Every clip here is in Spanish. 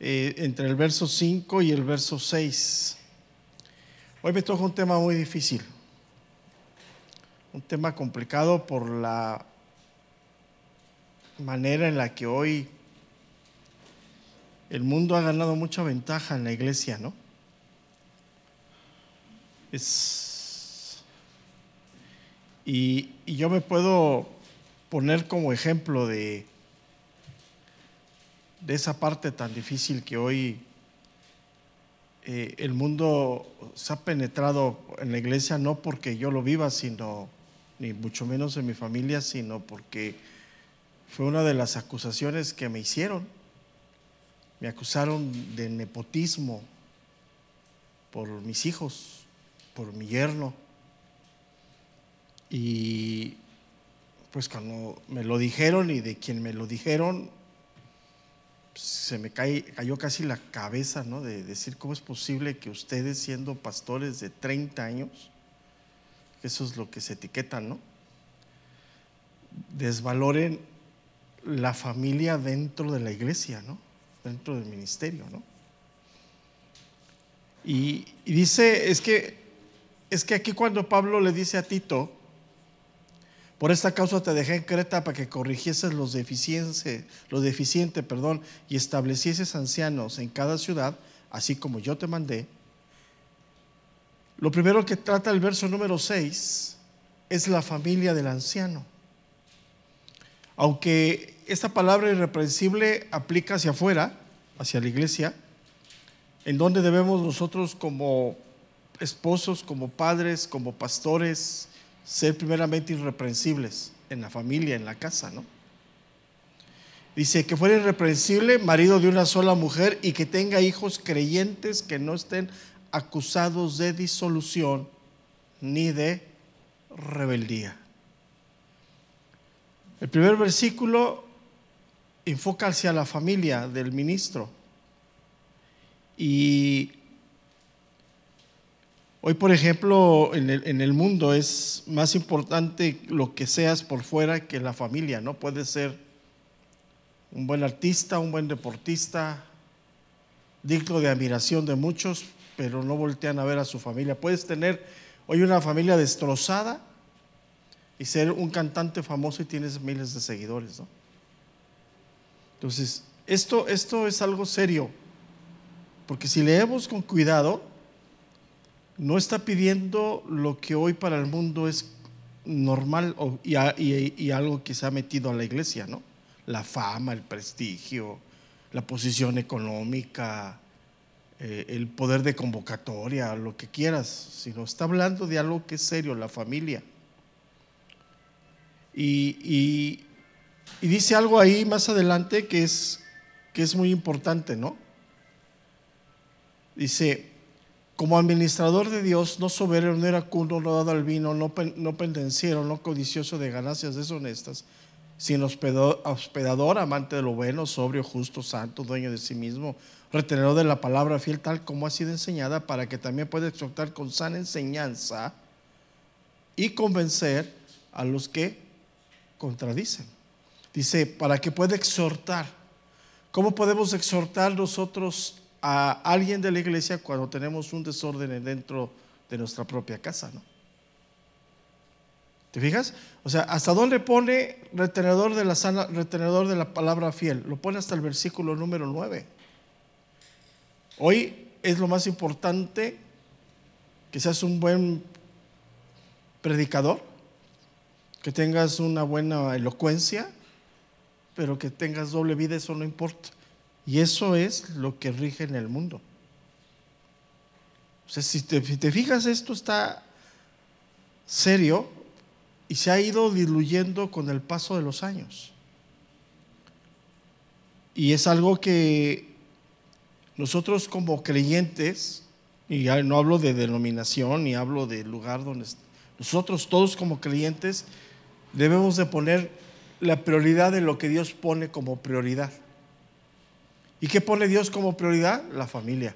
eh, entre el verso 5 y el verso 6. Hoy me toca un tema muy difícil, un tema complicado por la manera en la que hoy el mundo ha ganado mucha ventaja en la iglesia, ¿no? Es, y, y yo me puedo poner como ejemplo de, de esa parte tan difícil que hoy eh, el mundo se ha penetrado en la iglesia no porque yo lo viva, sino, ni mucho menos en mi familia, sino porque fue una de las acusaciones que me hicieron. Me acusaron de nepotismo por mis hijos, por mi yerno. Y pues cuando me lo dijeron y de quien me lo dijeron, se me cayó casi la cabeza, ¿no? De decir cómo es posible que ustedes siendo pastores de 30 años, eso es lo que se etiquetan, ¿no? Desvaloren la familia dentro de la iglesia, ¿no? Dentro del ministerio, ¿no? Y, y dice, es que, es que aquí cuando Pablo le dice a Tito, por esta causa te dejé en Creta para que corrigieses los deficientes, lo deficiente, perdón, y establecieses ancianos en cada ciudad, así como yo te mandé. Lo primero que trata el verso número 6 es la familia del anciano. Aunque esta palabra irreprensible aplica hacia afuera, hacia la iglesia, en donde debemos nosotros como esposos, como padres, como pastores, ser primeramente irreprensibles en la familia, en la casa, ¿no? Dice que fuera irreprensible, marido de una sola mujer y que tenga hijos creyentes que no estén acusados de disolución ni de rebeldía. El primer versículo enfoca hacia la familia del ministro y Hoy, por ejemplo, en el, mundo es más importante lo que seas por fuera que la familia, ¿no? Puedes ser un buen artista, un buen deportista, digno de admiración de muchos, pero no voltean a ver a su familia. Puedes tener hoy una familia destrozada y ser un cantante famoso y tienes miles de seguidores, ¿no? Entonces, esto, esto es algo serio, porque si leemos con cuidado, no está pidiendo lo que hoy para el mundo es normal y, algo que se ha metido a la iglesia, ¿no? La fama, el prestigio, la posición económica, eh, el poder de convocatoria, lo que quieras, sino está hablando de algo que es serio, la familia. Y, dice algo ahí más adelante que es, que es muy importante, ¿no? Dice, como administrador de Dios, no soberano, no eracundo, no dado al vino, no, no pendenciero, no codicioso de ganancias deshonestas, sino hospedador, amante de lo bueno, sobrio, justo, santo, dueño de sí mismo, retenedor de la palabra fiel, tal como ha sido enseñada, para que también pueda exhortar con sana enseñanza y convencer a los que contradicen. Dice, para que pueda exhortar. ¿Cómo podemos exhortar nosotros a alguien de la iglesia cuando tenemos un desorden dentro de nuestra propia casa, ¿no? ¿Te fijas? O sea, ¿hasta dónde pone retenedor de la sana, retenedor de la palabra fiel? Lo pone hasta el versículo número 9. Hoy es lo más importante que seas un buen predicador, que tengas una buena elocuencia, pero que tengas doble vida, eso no importa. Y eso es lo que rige en el mundo. O sea, si te, fijas, esto está serio y se ha ido diluyendo con el paso de los años. Y es algo que nosotros como creyentes, y ya no hablo de denominación ni hablo del lugar donde nosotros todos como creyentes debemos de poner la prioridad de lo que Dios pone como prioridad. ¿Y qué pone Dios como prioridad? La familia.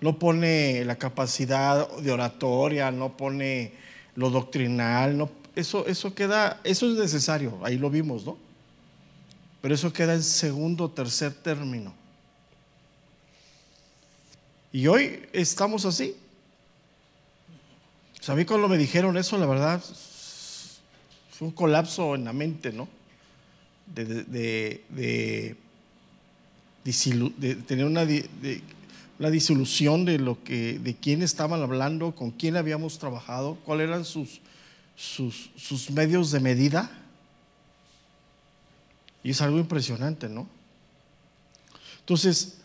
No pone la capacidad de oratoria, no pone lo doctrinal, eso, eso queda, eso es necesario, ahí lo vimos, ¿no? pero eso queda en segundo tercer término. Y hoy estamos así. O sea, a mí cuando me dijeron eso, la verdad, fue un colapso en la mente, ¿no? De, de, tener una, la disolución de lo que, de quién estaban hablando, con quién habíamos trabajado, cuáles eran sus, sus, sus medios de medida. Y es algo impresionante, ¿no? Entonces,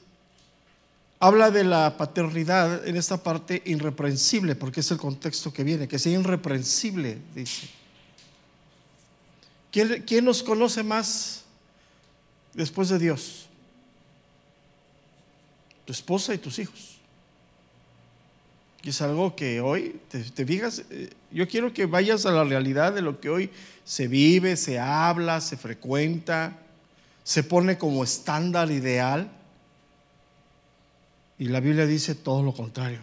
habla de la paternidad en esta parte irreprensible, porque es el contexto que viene, que sea irreprensible, dice. ¿Quién, ¿Quién, nos conoce más después de Dios? Tu esposa y tus hijos. Y es algo que hoy, te, te fijas, eh, yo quiero que vayas a la realidad de lo que hoy se vive, se habla, se frecuenta, se pone como estándar ideal y la Biblia dice todo lo contrario.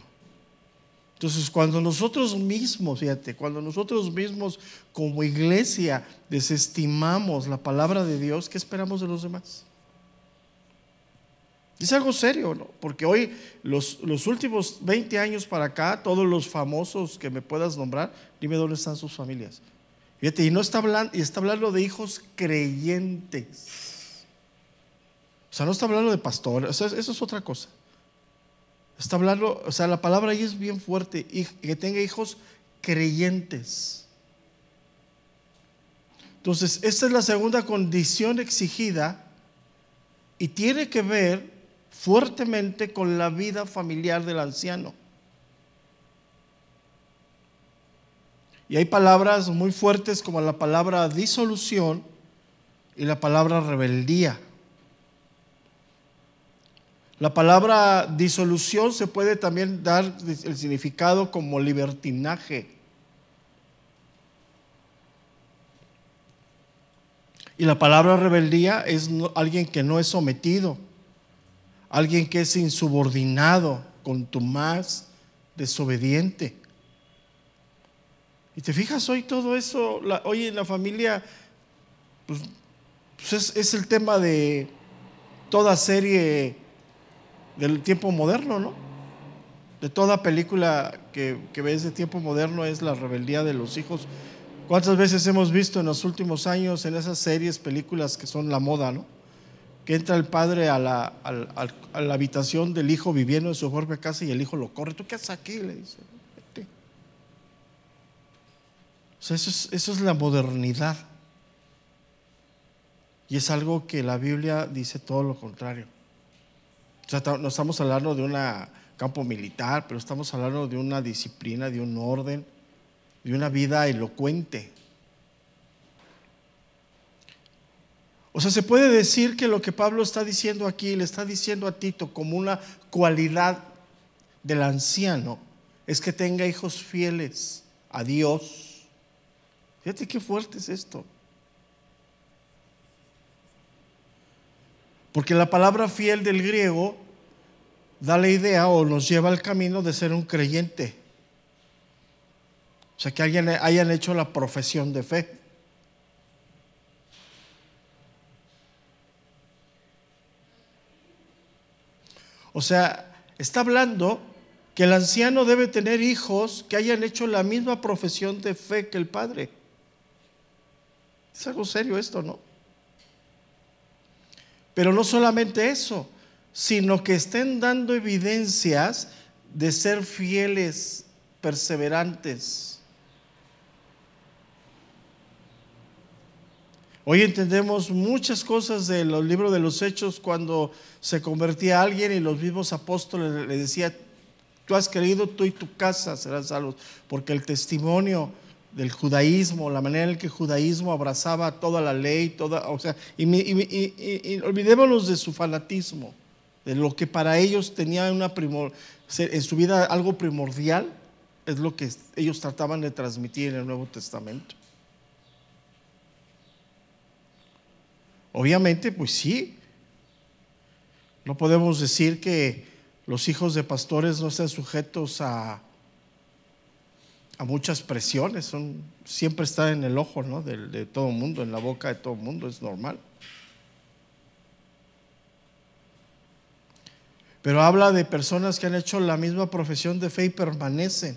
Entonces, cuando nosotros mismos, fíjate, cuando nosotros mismos como iglesia desestimamos la palabra de Dios, ¿qué esperamos de los demás? Es algo serio, ¿no? Porque hoy, los, los últimos 20 años para acá, todos los famosos que me puedas nombrar, dime dónde están sus familias. Fíjate, y no está hablando, y está hablando de hijos creyentes. O sea, no está hablando de pastores, eso es otra cosa. Está hablando, o sea, la palabra ahí es bien fuerte, y que tenga hijos creyentes. Entonces, esta es la segunda condición exigida y tiene que ver fuertemente con la vida familiar del anciano. Y hay palabras muy fuertes como la palabra disolución y la palabra rebeldía. La palabra disolución se puede también dar el significado como libertinaje. Y la palabra rebeldía es alguien que no es sometido, alguien que es insubordinado, contumaz, desobediente. Y te fijas hoy todo eso, hoy en la familia, pues, pues es, el tema de toda serie del tiempo moderno, ¿no? De toda película que ves de tiempo moderno es la rebeldía de los hijos. ¿Cuántas veces hemos visto en los últimos años en esas series, películas que son la moda, ¿no? Entra el padre a la, a la habitación del hijo viviendo en su propia casa y el hijo lo corre. ¿Tú qué haces aquí? Le dice. O sea, eso es, eso es la modernidad. Y es algo que la Biblia dice todo lo contrario no estamos hablando de un campo militar, pero estamos hablando de una disciplina, de un orden, de una vida elocuente. O sea, se puede decir que lo que Pablo está diciendo aquí, le está diciendo a Tito como una cualidad del anciano, es que tenga hijos fieles a Dios. Fíjate qué fuerte es esto. Porque la palabra fiel del griego da la idea o nos lleva al camino de ser un creyente. O sea, que alguien hayan hecho la profesión de fe. O sea, está hablando que el anciano debe tener hijos que hayan hecho la misma profesión de fe que el padre. Es algo serio esto, ¿no? Pero no solamente eso, sino que estén dando evidencias de ser fieles, perseverantes. Hoy entendemos muchas cosas de los libros de los hechos cuando se convertía alguien y los mismos apóstoles le decían, tú has creído, tú y tu casa serán salvos, porque el testimonio del judaísmo, la manera en que el judaísmo abrazaba toda la ley, toda, o sea, y, olvidémonos de su fanatismo, de lo que para ellos tenía una primor, en su vida algo primordial, es lo que ellos trataban de transmitir en el Nuevo Testamento. Obviamente, pues sí. No podemos decir que los hijos de pastores no están sujetos a, a muchas presiones, son, siempre están en el ojo ¿no? de, de todo el mundo, en la boca de todo el mundo, es normal. Pero habla de personas que han hecho la misma profesión de fe y permanecen.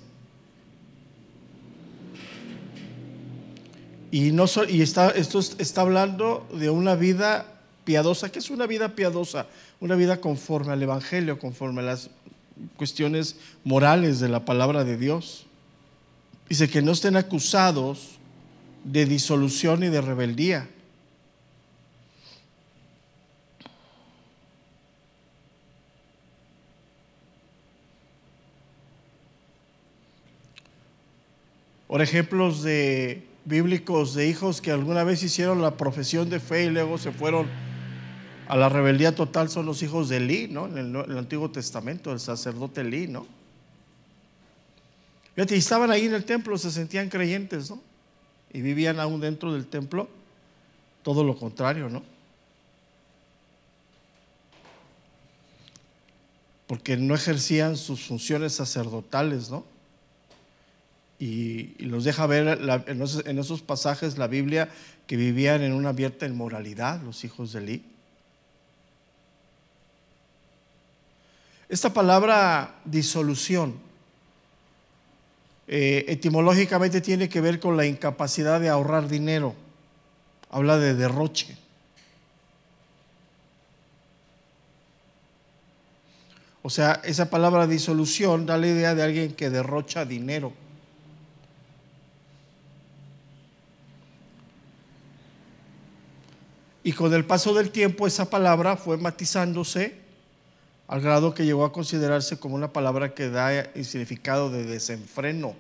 Y, no y está, esto está hablando de una vida piadosa. ¿Qué es una vida piadosa? Una vida conforme al Evangelio, conforme a las cuestiones morales de la palabra de Dios. Dice que no estén acusados de disolución y de rebeldía. Por ejemplos de bíblicos de hijos que alguna vez hicieron la profesión de fe y luego se fueron a la rebeldía total son los hijos de Elí, ¿no? En el, Antiguo Testamento, el sacerdote Elí, ¿no? Fíjate, y estaban ahí en el templo, se sentían creyentes, ¿no? Y vivían aún dentro del templo, todo lo contrario, ¿no? Porque no ejercían sus funciones sacerdotales, ¿no? Y, los deja ver en, esos, pasajes la Biblia que vivían en una abierta inmoralidad los hijos de Elí. Esta palabra disolución eh, etimológicamente tiene que ver con la incapacidad de ahorrar dinero. Habla de derroche. O sea, esa palabra disolución da la idea de alguien que derrocha dinero. Y con el paso del tiempo esa palabra fue matizándose al grado que llegó a considerarse como una palabra que da el significado de desenfreno.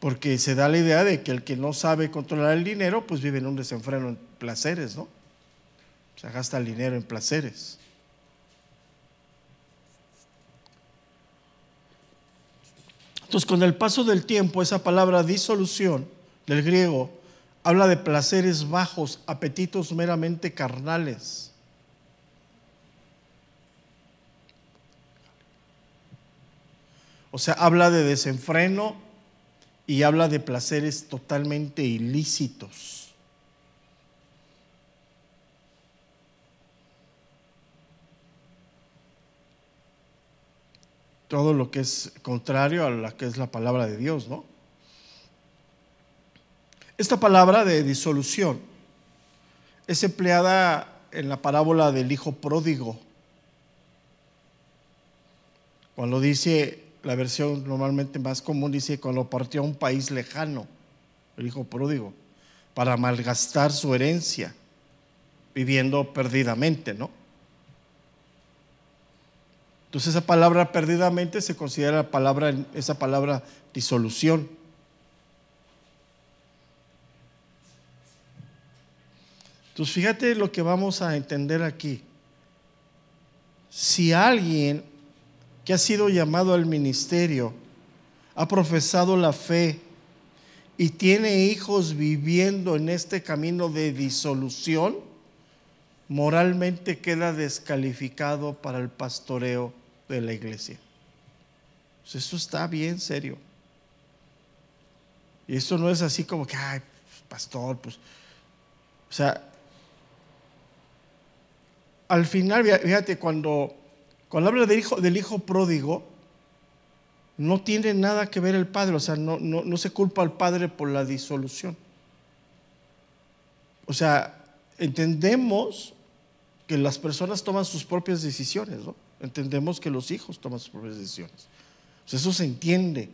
Porque se da la idea de que el que no sabe controlar el dinero, pues vive en un desenfreno en placeres, ¿no? O sea, gasta el dinero en placeres. Entonces, con el paso del tiempo, esa palabra disolución del griego habla de placeres bajos, apetitos meramente carnales. O sea, habla de desenfreno y habla de placeres totalmente ilícitos. Todo lo que es contrario a la que es la palabra de Dios, ¿no? Esta palabra de disolución es empleada en la parábola del hijo pródigo. Cuando dice, la versión normalmente más común dice, cuando partió a un país lejano, el hijo pródigo, para malgastar su herencia, viviendo perdidamente, ¿no? Entonces esa palabra perdidamente se considera palabra, esa palabra disolución. Entonces fíjate lo que vamos a entender aquí. Si alguien que ha sido llamado al ministerio ha profesado la fe y tiene hijos viviendo en este camino de disolución, moralmente queda descalificado para el pastoreo de la iglesia. Pues eso está bien serio. Y eso no es así como que, ay, pastor, pues, o sea, al final, fíjate, cuando, cuando habla del hijo, del hijo pródigo, no tiene nada que ver el padre, o sea, no, se culpa al padre por la disolución. O sea, entendemos que las personas toman sus propias decisiones, ¿no? Entendemos que los hijos toman sus propias decisiones. Eso se entiende.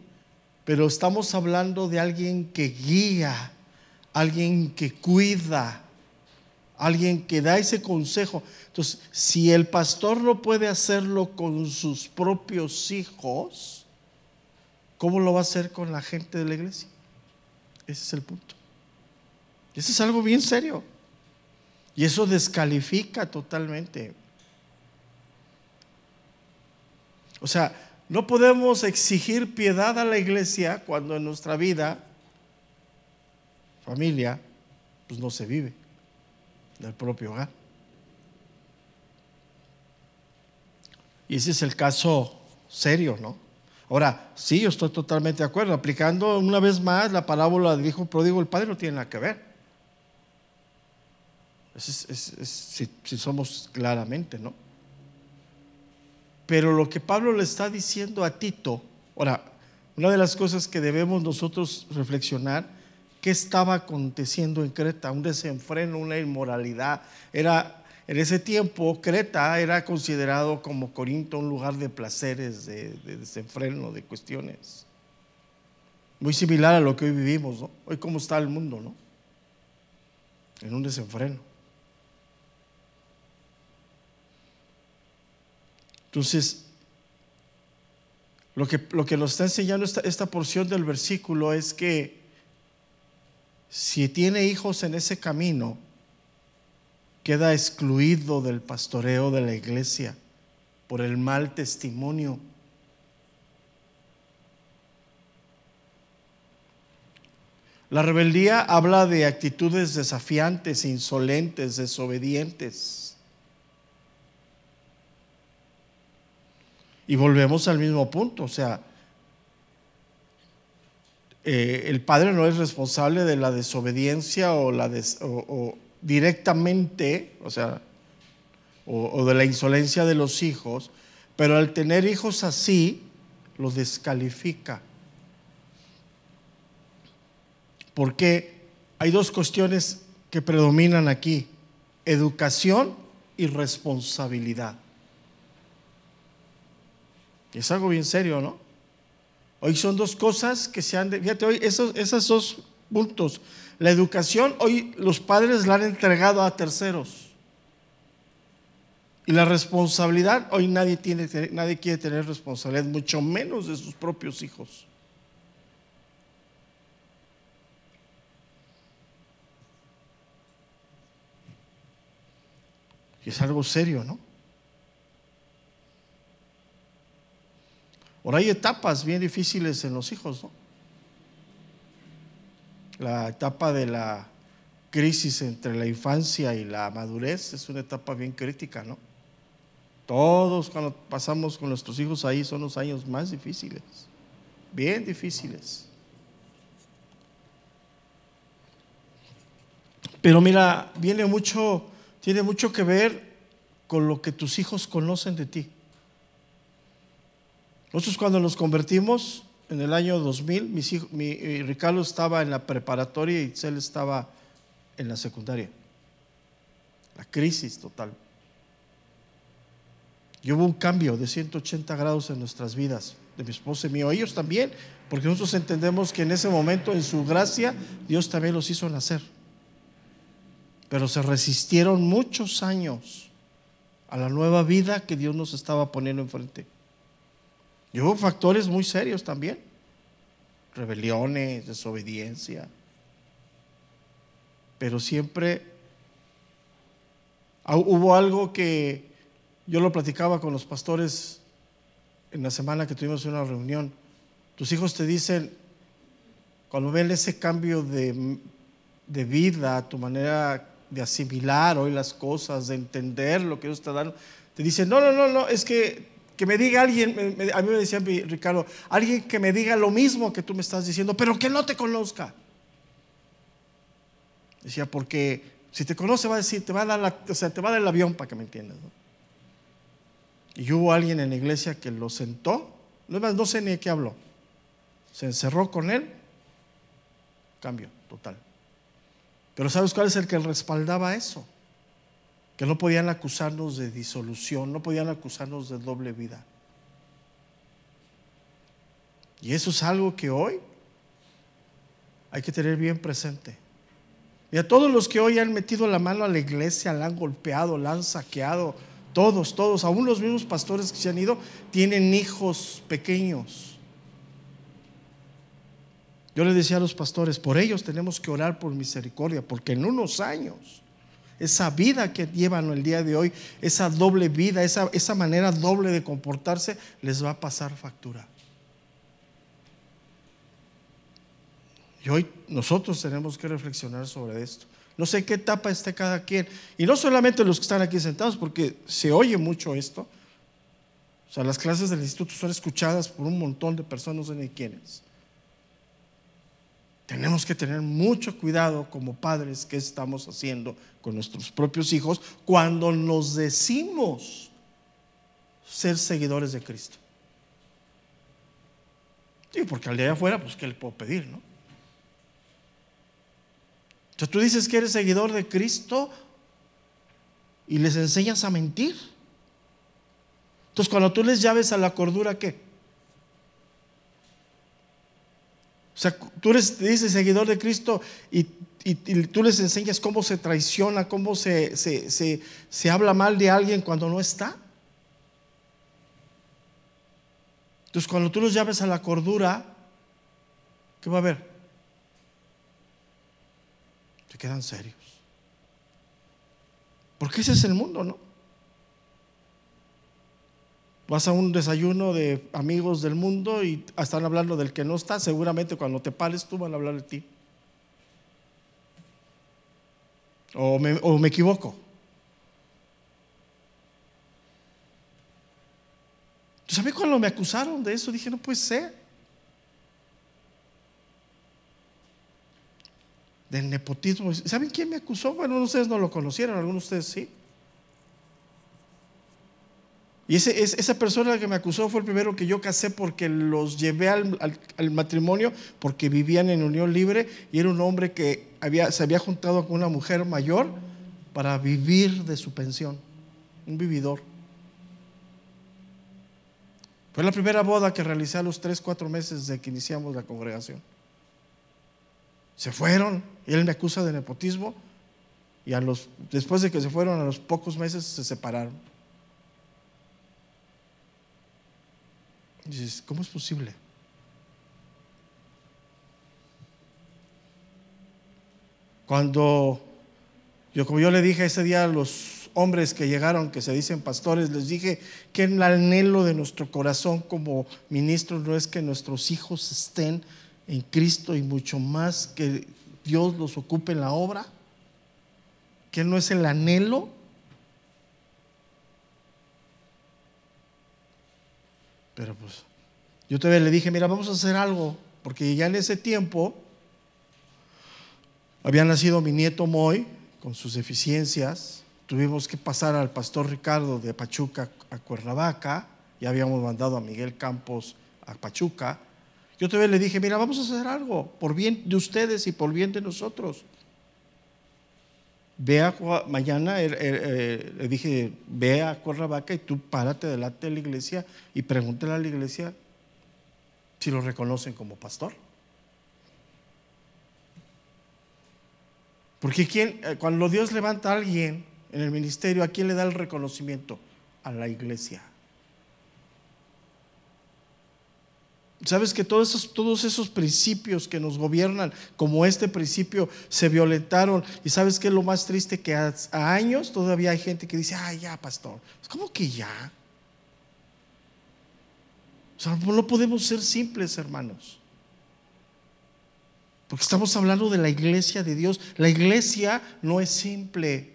Pero estamos hablando de alguien que guía, alguien que cuida, alguien que da ese consejo. Entonces, si el pastor no puede hacerlo con sus propios hijos, ¿cómo lo va a hacer con la gente de la iglesia? Ese es el punto. Ese es algo bien serio. Y eso descalifica totalmente. O sea, no podemos exigir piedad a la iglesia cuando en nuestra vida, familia, pues no se vive del propio hogar. Y ese es el caso serio, ¿no? Ahora, sí, yo estoy totalmente de acuerdo. Aplicando una vez más la parábola del hijo pródigo, el padre no tiene nada que ver. si, si somos claramente, ¿no? Pero lo que Pablo le está diciendo a Tito, ahora, una de las cosas que debemos nosotros reflexionar, ¿qué estaba aconteciendo en Creta? Un desenfreno, una inmoralidad. Era, en ese tiempo, Creta era considerado como Corinto un lugar de placeres, de, de desenfreno, de cuestiones. Muy similar a lo que hoy vivimos, ¿no? Hoy cómo está el mundo, ¿no? En un desenfreno. Entonces, lo que, lo que nos está enseñando esta, esta porción del versículo es que si tiene hijos en ese camino, queda excluido del pastoreo de la iglesia por el mal testimonio. La rebeldía habla de actitudes desafiantes, insolentes, desobedientes. Y volvemos al mismo punto, o sea, eh, el padre no es responsable de la desobediencia o, directamente, o sea, o, de la insolencia de los hijos, pero al tener hijos así, los descalifica. Porque hay dos cuestiones que predominan aquí, educación y responsabilidad. Es algo bien serio, ¿no? Hoy son dos cosas que se han... fíjate, hoy esos, esos dos puntos. La educación, hoy los padres la han entregado a terceros. Y la responsabilidad, hoy nadie, tiene, nadie quiere tener responsabilidad, mucho menos de sus propios hijos. Y es algo serio, ¿no? Ahora hay etapas bien difíciles en los hijos, ¿no? La etapa de la crisis entre la infancia y la madurez es una etapa bien crítica, ¿no? Todos cuando pasamos con nuestros hijos ahí son los años más difíciles, bien difíciles. Pero mira, viene mucho, tiene mucho que ver con lo que tus hijos conocen de ti. Nosotros cuando nos convertimos en el año 2000, mi, eh, Ricardo estaba en la preparatoria y él estaba en la secundaria. La crisis total. Y hubo un cambio de 180 grados en nuestras vidas, de mi esposa y mío. Ellos también, porque nosotros entendemos que en ese momento, en su gracia, Dios también los hizo nacer. Pero se resistieron muchos años a la nueva vida que Dios nos estaba poniendo enfrente. Y hubo factores muy serios también. Rebeliones, desobediencia. Pero siempre hubo algo que yo lo platicaba con los pastores en la semana que tuvimos una reunión. Tus hijos te dicen, cuando ven ese cambio de, de vida, tu manera de asimilar hoy las cosas, de entender lo que Dios está dando, te dicen, no, no, no, no, es que que me diga alguien, a mí me decía Ricardo, alguien que me diga lo mismo que tú me estás diciendo, pero que no te conozca. Decía, porque si te conoce va a decir, te va a dar, la, o sea, te va a dar el avión para que me entiendas. Y hubo alguien en la iglesia que lo sentó, no, no sé ni qué habló, se encerró con él, cambio total. Pero ¿sabes cuál es el que respaldaba eso? Que no podían acusarnos de disolución, no podían acusarnos de doble vida. Y eso es algo que hoy hay que tener bien presente. Y a todos los que hoy han metido la mano a la iglesia, la han golpeado, la han saqueado, todos, todos, aún los mismos pastores que se han ido, tienen hijos pequeños. Yo les decía a los pastores, por ellos tenemos que orar por misericordia, porque en unos años esa vida que llevan el día de hoy, esa doble vida, esa, esa manera doble de comportarse, les va a pasar factura. Y hoy nosotros tenemos que reflexionar sobre esto. No sé qué etapa esté cada quien. Y no solamente los que están aquí sentados, porque se oye mucho esto. O sea, las clases del instituto son escuchadas por un montón de personas, no sé ni quiénes. Tenemos que tener mucho cuidado como padres que estamos haciendo con nuestros propios hijos cuando nos decimos ser seguidores de Cristo. Sí, porque al día de afuera, pues, ¿qué le puedo pedir, no? Entonces tú dices que eres seguidor de Cristo y les enseñas a mentir. Entonces cuando tú les llaves a la cordura, ¿qué? O sea, tú eres, dices seguidor de Cristo y, tú les enseñas cómo se traiciona, cómo se, se, habla mal de alguien cuando no está. Entonces cuando tú los llaves a la cordura, ¿qué va a haber? Se quedan serios. Porque ese es el mundo, ¿no? Vas a un desayuno de amigos del mundo y están hablando del que no está. Seguramente cuando te pares tú van a hablar de ti. O me, o me equivoco. Entonces a cuando me acusaron de eso dije, no puede ser. Del nepotismo. ¿Saben quién me acusó? Bueno, ustedes no lo conocieron, algunos de ustedes sí. Y ese, esa persona que me acusó fue el primero que yo casé porque los llevé al, matrimonio porque vivían en unión libre y era un hombre que se había juntado con una mujer mayor para vivir de su pensión, un vividor. Fue la primera boda que realicé a los tres, cuatro meses de que iniciamos la congregación. Se fueron él me acusa de nepotismo y después de que se fueron, a los pocos meses se separaron. Dices, ¿cómo es posible? Cuando yo, como yo le dije ese día a los hombres que llegaron, que se dicen pastores, les dije que el anhelo de nuestro corazón como ministros no es que nuestros hijos estén en Cristo y mucho más que Dios los ocupe en la obra, que no es el anhelo Pero pues yo todavía le dije, mira, vamos a hacer algo, porque ya en ese tiempo había nacido mi nieto Moy con sus deficiencias, tuvimos que pasar al pastor Ricardo de Pachuca a Cuernavaca, ya habíamos mandado a Miguel Campos a Pachuca. Yo todavía le dije, mira, vamos a hacer algo por bien de ustedes y por bien de nosotros. Ve a, mañana eh, eh, le dije, ve a Cuernavaca y tú párate delante de la iglesia y pregúntale a la iglesia si lo reconocen como pastor. Porque eh, cuando Dios levanta a alguien en el ministerio, ¿a quién le da el reconocimiento? A la iglesia. Sabes que todos esos, todos esos principios que nos gobiernan, como este principio, se violentaron. Y sabes que es lo más triste que a, años todavía hay gente que dice, ay, ya, pastor. ¿Cómo que ya? O sea, no podemos ser simples, hermanos. Porque estamos hablando de la iglesia de Dios. La iglesia no es simple.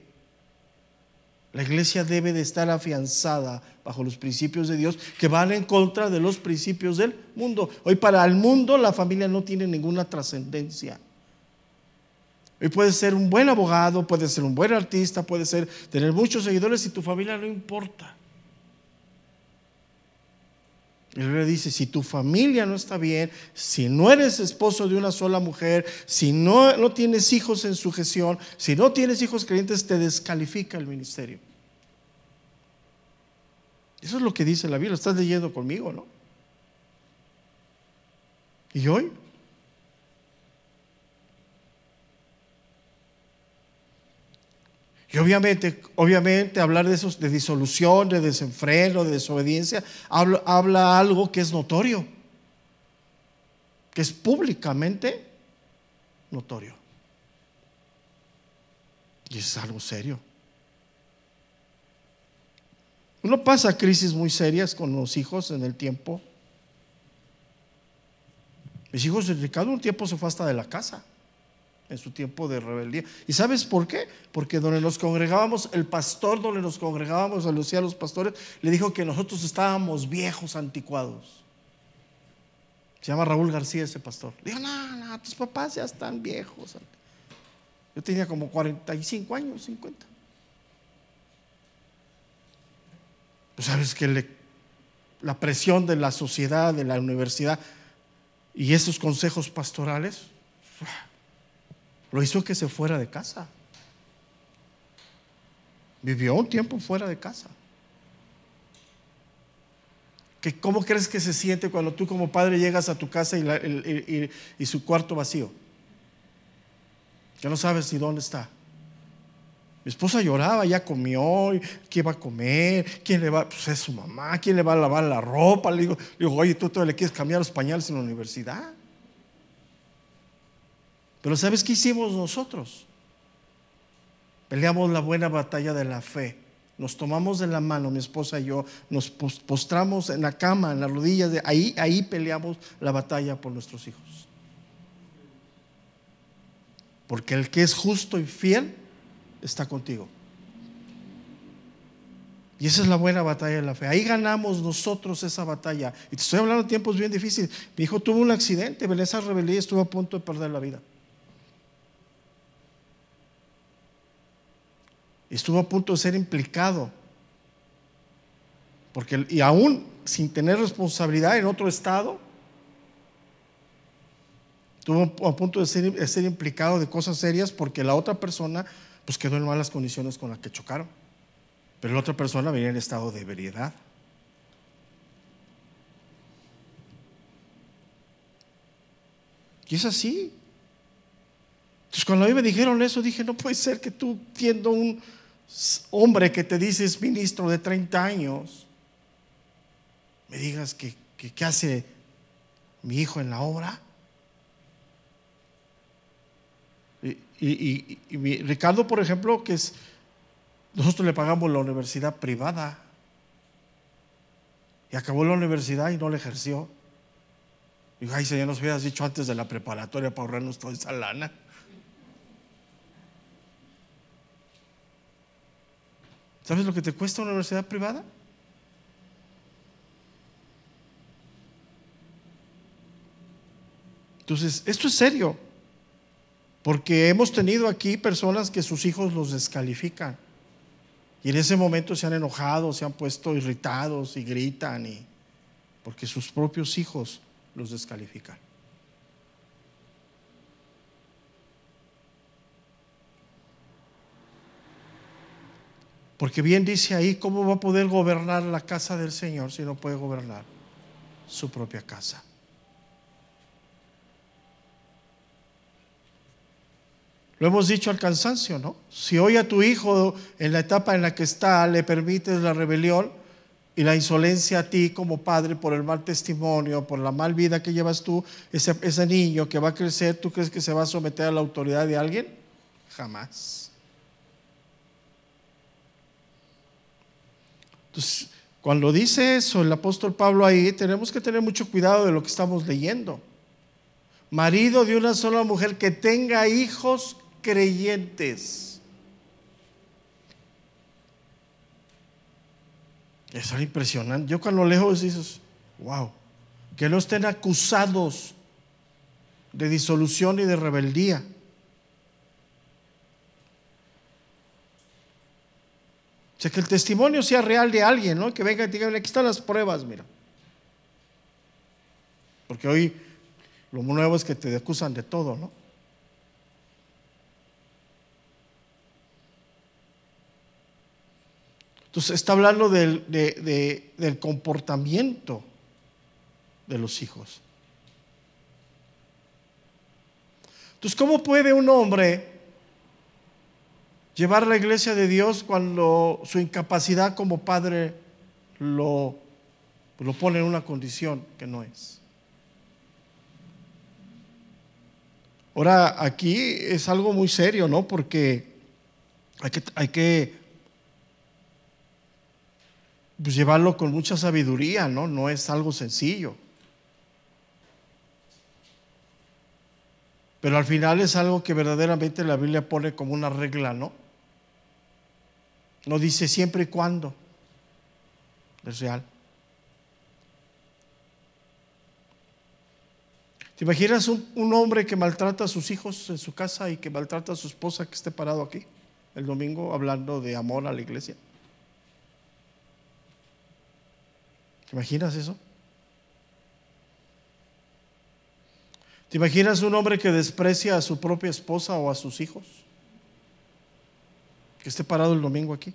La iglesia debe de estar afianzada bajo los principios de Dios que van en contra de los principios del mundo. Hoy para el mundo la familia no tiene ninguna trascendencia. Hoy puedes ser un buen abogado, puedes ser un buen artista, puedes ser, tener muchos seguidores y tu familia no importa. El rey dice, si tu familia no está bien, si no eres esposo de una sola mujer, si no, no tienes hijos en sujeción, si no tienes hijos creyentes, te descalifica el ministerio. Eso es lo que dice la Biblia, estás leyendo conmigo, ¿no? ¿Y hoy? Y obviamente, obviamente hablar de esos de disolución, de desenfreno, de desobediencia, habla, habla algo que es notorio, que es públicamente notorio. Y es algo serio. Uno pasa crisis muy serias con los hijos en el tiempo. Mis hijos, Ricardo un tiempo se fue hasta de la casa en su tiempo de rebeldía. ¿Y sabes por qué? Porque donde nos congregábamos, el pastor donde nos congregábamos, a los pastores, le dijo que nosotros estábamos viejos, anticuados. Se llama Raúl García ese pastor. Dijo, no, no, tus papás ya están viejos. Yo tenía como 45 años, 50. Pues sabes que la presión de la sociedad, de la universidad y esos consejos pastorales, lo hizo que se fuera de casa. Vivió un tiempo fuera de casa. ¿Cómo crees que se siente cuando tú como padre llegas a tu casa y, su cuarto vacío? Que no sabes ni dónde está. Mi esposa lloraba, ya comió, ¿quién va a comer? ¿Quién le va? Pues es su mamá, ¿quién le va a lavar la ropa? Le digo, digo oye, tú todavía le quieres cambiar los pañales en la universidad. Pero ¿sabes qué hicimos nosotros? Peleamos la buena batalla de la fe nos tomamos de la mano, mi esposa y yo, nos postramos en la cama, en las rodillas, de ahí, ahí peleamos la batalla por nuestros hijos. Porque el que es justo y fiel está contigo. Y esa es la buena batalla de la fe. Ahí ganamos nosotros esa batalla. Y te estoy hablando de tiempos bien difíciles. Mi hijo tuvo un accidente, en esa estuvo a punto de perder la vida. estuvo a punto de ser implicado. Porque, y aún sin tener responsabilidad en otro estado, estuvo a punto de ser, ser, implicado de cosas serias porque la otra persona pues quedó en malas condiciones con las que chocaron. Pero la otra persona venía en estado de ebriedad. Y es así. Entonces cuando a mí me dijeron eso, dije, no puede ser que tú tiendo un, hombre que te dices ministro de 30 años, me digas que, que, hace mi hijo en la obra. Y, Ricardo, por ejemplo, que es, nosotros le pagamos la universidad privada. Y acabó la universidad y no la ejerció. Digo, ay, Señor, nos hubieras dicho antes de la preparatoria para ahorrarnos toda esa lana. ¿Sabes lo que te cuesta una universidad privada? Entonces, esto es serio, porque hemos tenido aquí personas que sus hijos los descalifican. Y en ese momento se han enojado, se han puesto irritados y gritan, y, porque sus propios hijos los descalifican. Porque bien dice ahí, ¿cómo va a poder gobernar la casa del Señor si no puede gobernar su propia casa? Lo hemos dicho al cansancio, ¿no? Si hoy a tu hijo en la etapa en la que está le permites la rebelión y la insolencia a ti como padre por el mal testimonio, por la mal vida que llevas tú, ese, niño que va a crecer, ¿tú crees que se va a someter a la autoridad de alguien? Jamás. Entonces, cuando dice eso el apóstol Pablo ahí, tenemos que tener mucho cuidado de lo que estamos leyendo. Marido de una sola mujer que tenga hijos creyentes. Es algo impresionante. Yo cuando leo dices, wow, que no estén acusados de disolución y de rebeldía. O sea, que el testimonio sea real de alguien, ¿no? Que venga y diga, aquí están las pruebas, mira. Porque hoy lo nuevo es que te acusan de todo, ¿no? Entonces está hablando del, del comportamiento de los hijos. Entonces, ¿cómo puede un hombre llevar la iglesia de Dios cuando su incapacidad como padre lo, lo pone en una condición que no es. Ahora, aquí es algo muy serio, ¿no? Porque hay que, hay que pues, llevarlo con mucha sabiduría, ¿no? No es algo sencillo. Pero al final es algo que verdaderamente la Biblia pone como una regla, ¿no? No dice siempre y cuando. Es real. ¿Te imaginas un, un, hombre que maltrata a sus hijos en su casa y que maltrata a su esposa que esté parado aquí el domingo hablando de amor a la iglesia? ¿Te imaginas eso? ¿Te imaginas un hombre que desprecia a su propia esposa o a sus hijos? Que esté parado el domingo aquí.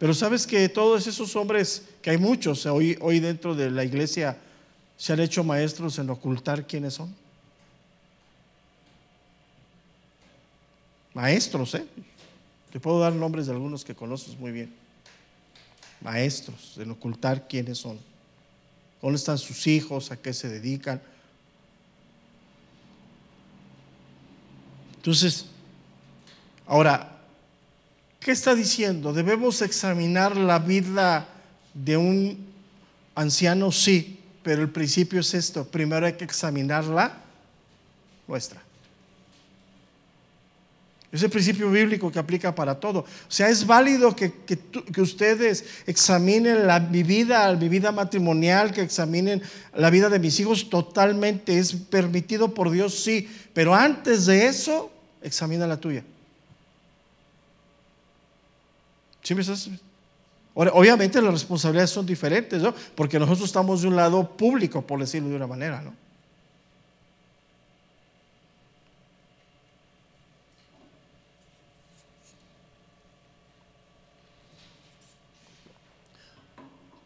Pero sabes que todos esos hombres, que hay muchos hoy, hoy dentro de la iglesia, se han hecho maestros en ocultar quiénes son. Maestros, ¿eh? Te puedo dar nombres de algunos que conoces muy bien. Maestros en ocultar quiénes son. ¿Dónde están sus hijos? ¿A qué se dedican? Entonces, ahora, ¿Qué está diciendo? ¿Debemos examinar la vida de un anciano? Sí, pero el principio es esto. Primero hay que examinarla nuestra. Es el principio bíblico que aplica para todo. O sea, es válido que, que, ustedes examinen la, mi vida, mi vida matrimonial, que examinen la vida de mis hijos totalmente. Es permitido por Dios, sí. Pero antes de eso, examina la tuya. Obviamente las responsabilidades son diferentes, ¿no? Porque nosotros estamos de un lado público, por decirlo de una manera, ¿no?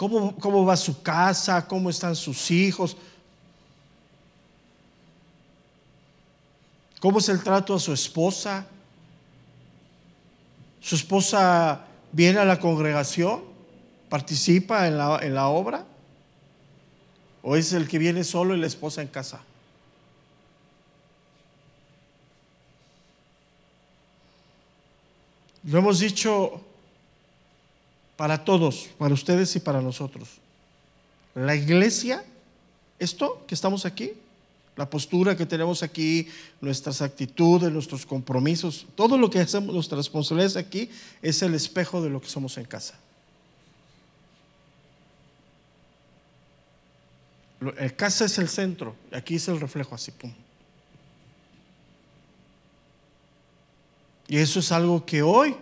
¿Cómo, ¿Cómo va su casa? ¿Cómo están sus hijos? ¿Cómo es el trato a su esposa? ¿Su esposa viene a la congregación, participa en la, en la obra, o es el que viene solo y la esposa en casa. Lo hemos dicho para todos, para ustedes y para nosotros. La iglesia, esto que estamos aquí, la postura que tenemos aquí, nuestras actitudes, nuestros compromisos, todo lo que hacemos, nuestras responsabilidades aquí es el espejo de lo que somos en casa. El casa es el centro, aquí es el reflejo así, pum. Y eso es algo que hoy,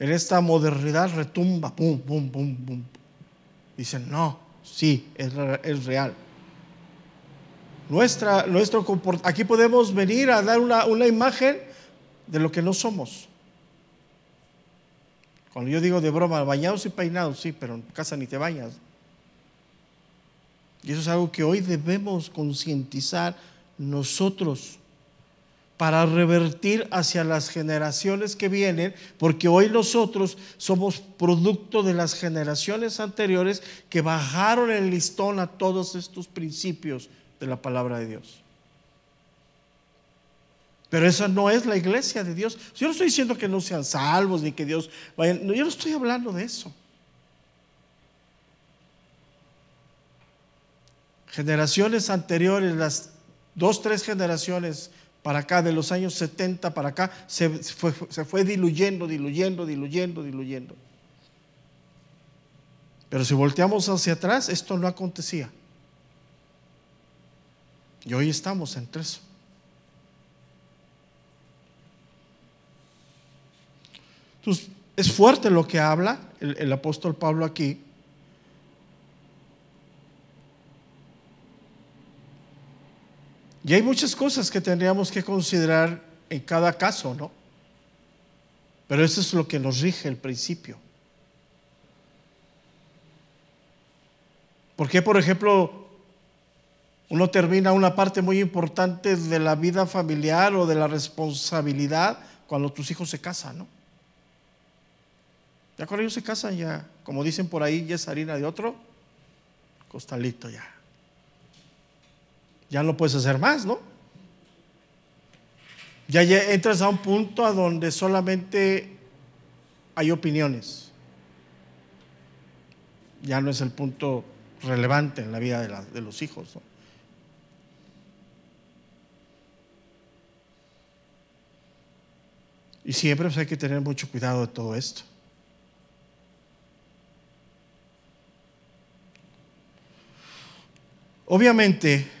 en esta modernidad, retumba, pum, pum, pum, pum. Dicen, no, sí, es, es real nuestra, nuestro Aquí podemos venir a dar una, una imagen de lo que no somos. Cuando yo digo de broma, bañados y peinados, sí, pero en casa ni te bañas. Y eso es algo que hoy debemos concientizar nosotros para revertir hacia las generaciones que vienen, porque hoy nosotros somos producto de las generaciones anteriores que bajaron el listón a todos estos principios de la palabra de Dios. Pero esa no es la iglesia de Dios. Yo no estoy diciendo que no sean salvos ni que Dios vaya. yo no estoy hablando de eso. Generaciones anteriores, las dos, tres generaciones para acá, de los años 70 para acá, se fue, diluyendo, diluyendo, diluyendo, diluyendo. Pero si volteamos hacia atrás, esto no acontecía. Y hoy estamos entre eso. Entonces, es fuerte lo que habla el, apóstol Pablo aquí. Y hay muchas cosas que tendríamos que considerar en cada caso, ¿no? Pero eso es lo que nos rige el principio. ¿Por qué, por ejemplo, uno termina una parte muy importante de la vida familiar o de la responsabilidad cuando tus hijos se casan, ¿no? Ya cuando ellos se casan, ya, como dicen por ahí, ya es harina de otro costalito ya. Ya no puedes hacer más, ¿no? Ya, ya entras a un punto a donde solamente hay opiniones. Ya no es el punto relevante en la vida de, los hijos. Y siempre pues, hay que tener mucho cuidado de todo esto. Obviamente,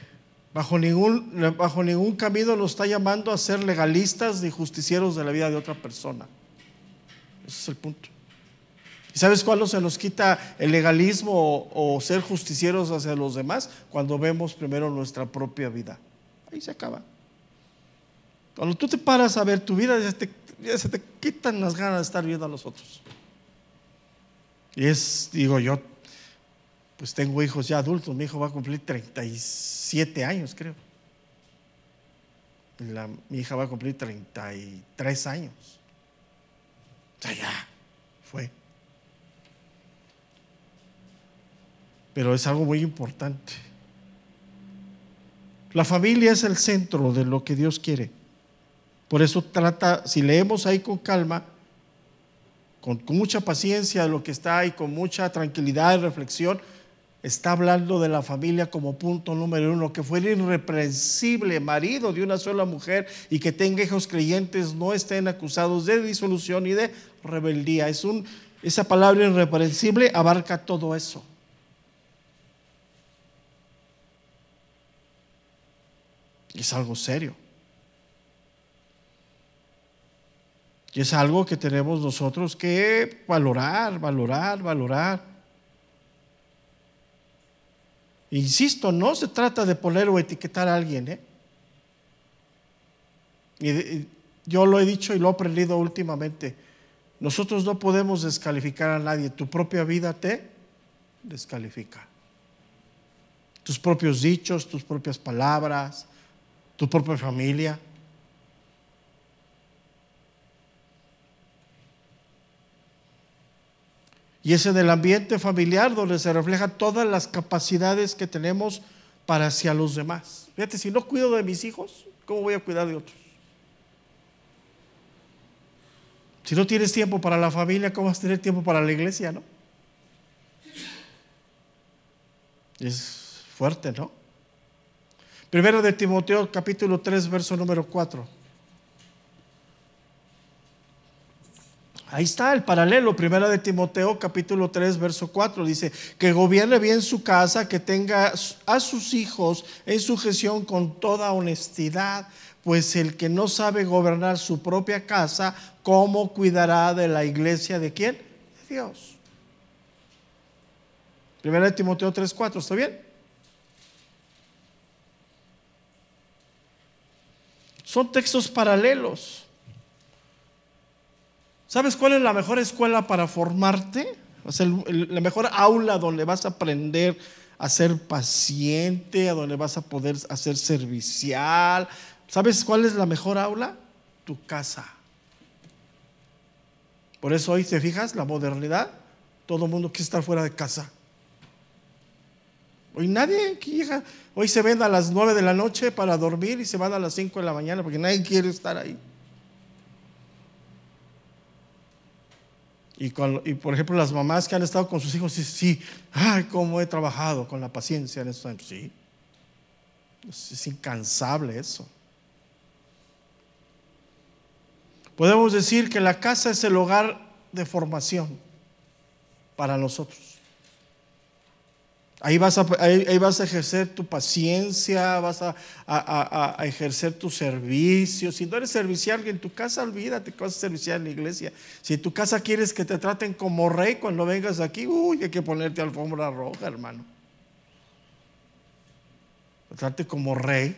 bajo ningún, bajo ningún camino nos está llamando a ser legalistas ni justicieros de la vida de otra persona. Ese es el punto. ¿Y sabes cuándo se nos quita el legalismo o, ser justicieros hacia los demás? Cuando vemos primero nuestra propia vida. Ahí se acaba. Cuando tú te paras a ver tu vida, ya, te, ya se te quitan las ganas de estar viendo a los otros. Y es, digo yo, pues tengo hijos ya adultos, mi hijo va a cumplir 37 años, creo. La, mi hija va a cumplir 33 años. O sea, ya fue. Pero es algo muy importante. La familia es el centro de lo que Dios quiere. Por eso trata, si leemos ahí con calma, con, mucha paciencia lo que está ahí, con mucha tranquilidad y reflexión, está hablando de la familia como punto número uno, que fuera irreprensible marido de una sola mujer y que tenga hijos creyentes no estén acusados de disolución y de rebeldía. Es un, esa palabra irreprensible abarca todo eso. Es algo serio. Y es algo que tenemos nosotros que valorar, valorar, valorar. Insisto, no se trata de poner o etiquetar a alguien. ¿eh? Y yo lo he dicho y lo he aprendido últimamente. Nosotros no podemos descalificar a nadie. Tu propia vida te descalifica. Tus propios dichos, tus propias palabras, tu propia familia. Y es en el ambiente familiar donde se reflejan todas las capacidades que tenemos para hacia los demás. Fíjate, si no cuido de mis hijos, ¿cómo voy a cuidar de otros? Si no tienes tiempo para la familia, ¿cómo vas a tener tiempo para la iglesia, no? Es fuerte, ¿no? Primero de Timoteo capítulo 3, verso número 4. Ahí está el paralelo, primera de Timoteo capítulo 3 verso 4 dice, que gobierne bien su casa, que tenga a sus hijos en sujeción con toda honestidad, pues el que no sabe gobernar su propia casa, ¿cómo cuidará de la iglesia de quién? De Dios. Primera de Timoteo 3 4, ¿está bien? Son textos paralelos. ¿Sabes cuál es la mejor escuela para formarte? O sea, la mejor aula donde vas a aprender a ser paciente, a donde vas a poder hacer servicial. ¿Sabes cuál es la mejor aula? Tu casa. Por eso hoy, ¿te fijas? La modernidad, todo el mundo quiere estar fuera de casa. Hoy nadie, hoy se ven a las 9 de la noche para dormir y se van a las 5 de la mañana porque nadie quiere estar ahí. Y, por ejemplo, las mamás que han estado con sus hijos, sí, sí, ay, cómo he trabajado con la paciencia en estos años. Sí, es incansable eso. Podemos decir que la casa es el hogar de formación para nosotros. Ahí vas, a, ahí, vas a ejercer tu paciencia, vas a, a, ejercer tu servicio. Si no eres servicial en tu casa, olvídate que vas a serviciar en la iglesia. Si en tu casa quieres que te traten como rey cuando vengas aquí, uy, hay que ponerte alfombra roja, hermano. Te trate como rey.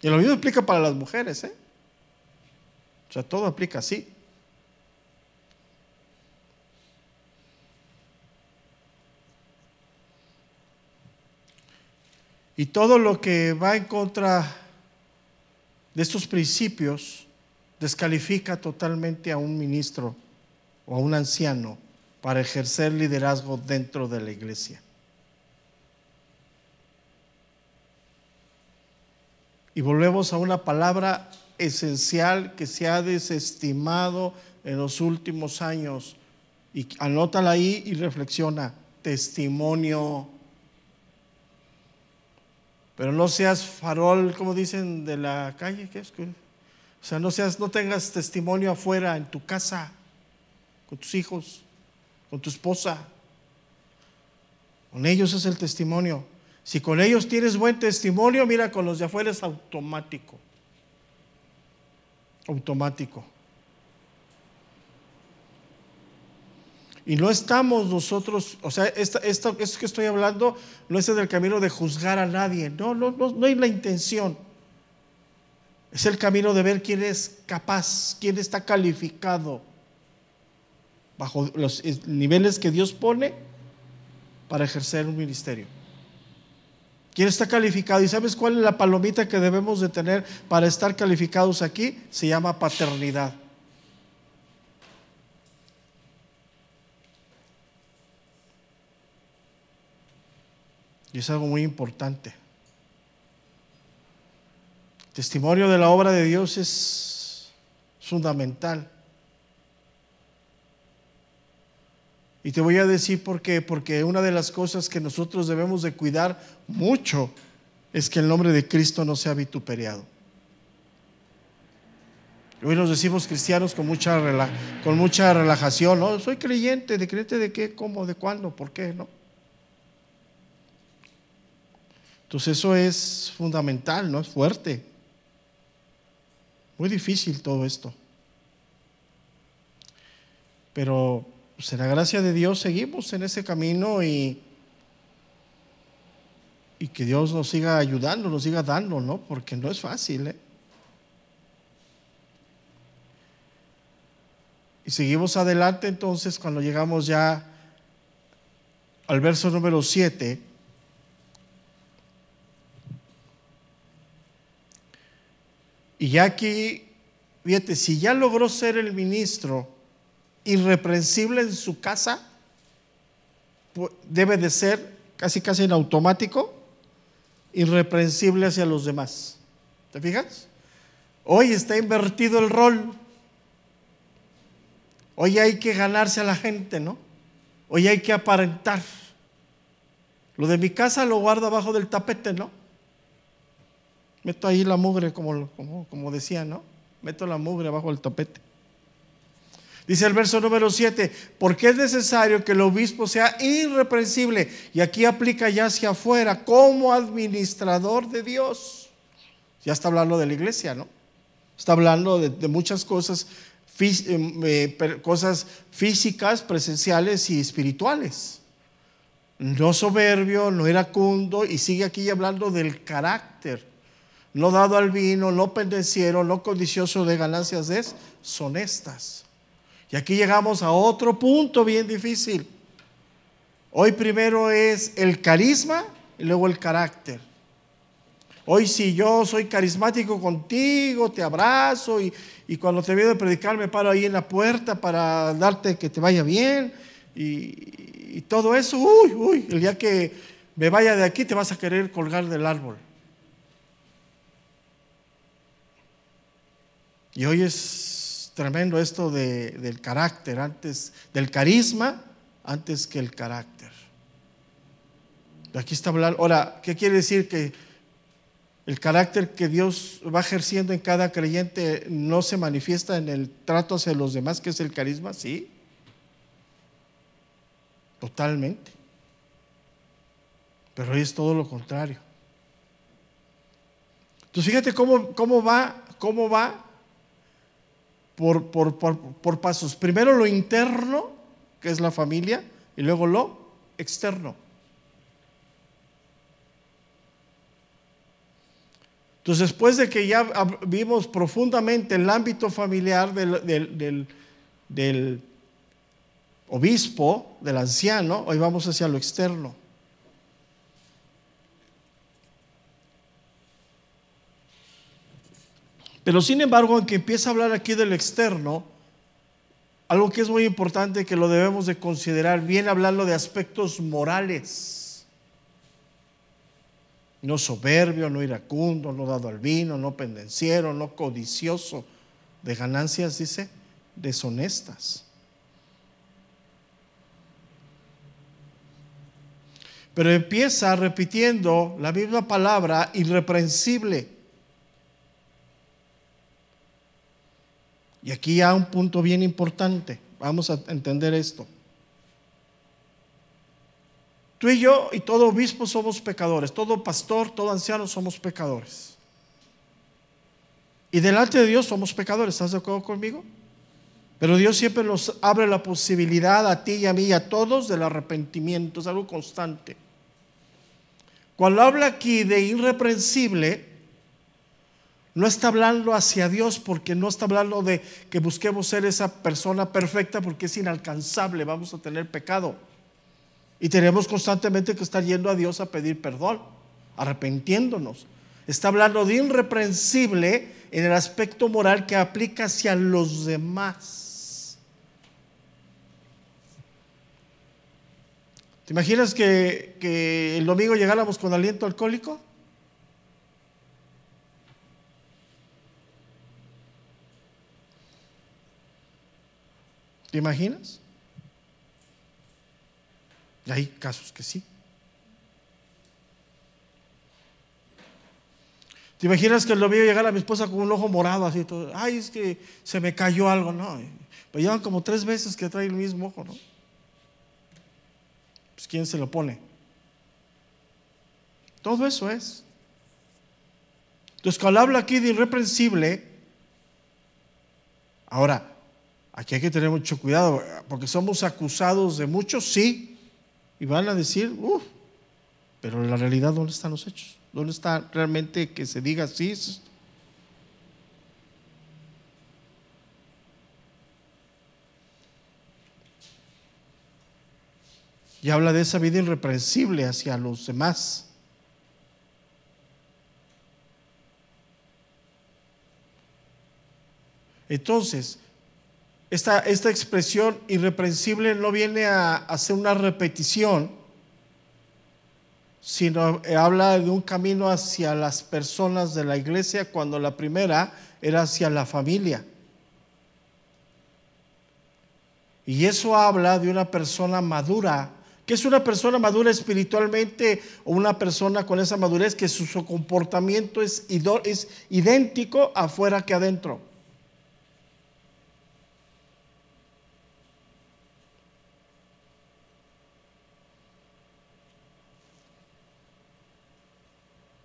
Y lo mismo aplica para las mujeres, ¿eh? O sea, todo aplica así. Y todo lo que va en contra de estos principios descalifica totalmente a un ministro o a un anciano para ejercer liderazgo dentro de la iglesia. Y volvemos a una palabra esencial que se ha desestimado en los últimos años. Y anótala ahí y reflexiona. Testimonio pero no seas farol, como dicen, de la calle. ¿qué es? O sea, no, seas, no tengas testimonio afuera, en tu casa, con tus hijos, con tu esposa. Con ellos es el testimonio. Si con ellos tienes buen testimonio, mira, con los de afuera es automático. Automático. Y no estamos nosotros, o sea, esto, que estoy hablando no es del camino de juzgar a nadie, no, no, no, no hay la intención. Es el camino de ver quién es capaz, quién está calificado bajo los niveles que Dios pone para ejercer un ministerio. ¿Quién está calificado? ¿Y sabes cuál es la palomita que debemos de tener para estar calificados aquí? Se llama paternidad. Y es algo muy importante. testimonio de la obra de Dios es fundamental. Y te voy a decir por qué. Porque una de las cosas que nosotros debemos de cuidar mucho es que el nombre de Cristo no sea vituperiado. Hoy nos decimos cristianos con mucha, con mucha relajación, ¿no? Soy creyente, ¿de creyente de qué? ¿Cómo? ¿De cuándo? ¿Por qué? ¿No? Entonces eso es fundamental, ¿no? Es fuerte. Muy difícil todo esto. Pero pues, en la gracia de Dios seguimos en ese camino y, y que Dios nos siga ayudando, nos siga dando, ¿no? Porque no es fácil, ¿eh? Y seguimos adelante entonces cuando llegamos ya al verso número 7 Y ya aquí, fíjate, si ya logró ser el ministro irreprensible en su casa, debe de ser casi casi en automático irreprensible hacia los demás. ¿Te fijas? Hoy está invertido el rol. Hoy hay que ganarse a la gente, ¿no? Hoy hay que aparentar. Lo de mi casa lo guardo abajo del tapete, ¿no? Meto ahí la mugre, como, como, decía, ¿no? Meto la mugre abajo del tapete. Dice el verso número 7, porque es necesario que el obispo sea irreprensible. Y aquí aplica ya hacia afuera como administrador de Dios. Ya está hablando de la iglesia, ¿no? Está hablando de, muchas cosas, em, eh, cosas físicas, presenciales y espirituales. No soberbio, no iracundo, y sigue aquí hablando del carácter no dado al vino, no pendenciero, no codicioso de ganancias deshonestas. Y aquí llegamos a otro punto bien difícil. Hoy primero es el carisma y luego el carácter. Hoy si yo soy carismático contigo, te abrazo y, cuando te veo de predicar me paro ahí en la puerta para darte que te vaya bien y, y todo eso, uy, uy, el día que me vaya de aquí te vas a querer colgar del árbol. Y hoy es tremendo esto del carácter, antes del carisma, antes que el carácter. Aquí está hablando. Ahora, ¿qué quiere decir que el carácter que Dios va ejerciendo en cada creyente no se manifiesta en el trato hacia los demás, que es el carisma? Sí. Totalmente. Pero hoy es todo lo contrario. Entonces fíjate cómo, cómo va, cómo va por, por, pasos. Primero lo interno, que es la familia, y luego lo externo. Entonces, después de que ya vimos profundamente el ámbito familiar del, del, obispo, del anciano, hoy vamos hacia lo externo. Pero sin embargo, aunque empieza a hablar aquí del externo, algo que es muy importante que lo debemos de considerar, viene hablando de aspectos morales. No soberbio, no iracundo, no dado al vino, no pendenciero, no codicioso de ganancias, dice, deshonestas. Pero empieza repitiendo la misma palabra irreprensible. Y aquí hay un punto bien importante. Vamos a entender esto. Tú y yo y todo obispo somos pecadores, todo pastor, todo anciano somos pecadores. Y delante de Dios somos pecadores, ¿estás de acuerdo conmigo? Pero Dios siempre nos abre la posibilidad a ti y a mí y a todos del arrepentimiento, es algo constante. Cuando habla aquí de irreprensible, no está hablando hacia Dios porque no está hablando de que busquemos ser esa persona perfecta porque es inalcanzable, vamos a tener pecado. Y tenemos constantemente que estar yendo a Dios a pedir perdón, arrepentiéndonos. Está hablando de irreprensible en el aspecto moral que aplica hacia los demás. ¿Te imaginas que, que el domingo llegáramos con aliento alcohólico? ¿Te imaginas? Y hay casos que sí. ¿Te imaginas que el domingo llegara a mi esposa con un ojo morado así todo? Ay, es que se me cayó algo, no. Pues llevan como tres veces que trae el mismo ojo, ¿no? Pues ¿quién se lo pone? Todo eso es. Entonces, cuando habla aquí de irreprensible, ahora, aquí hay que tener mucho cuidado, porque somos acusados de muchos, sí, y van a decir, uff, pero en la realidad, ¿dónde están los hechos? ¿Dónde está realmente que se diga así? Y habla de esa vida irreprensible hacia los demás. Entonces, esta, expresión irreprensible no viene a, hacer una repetición, sino habla de un camino hacia las personas de la iglesia cuando la primera era hacia la familia. Y eso habla de una persona madura. que es una persona madura espiritualmente o una persona con esa madurez que su, comportamiento es, es idéntico afuera que adentro?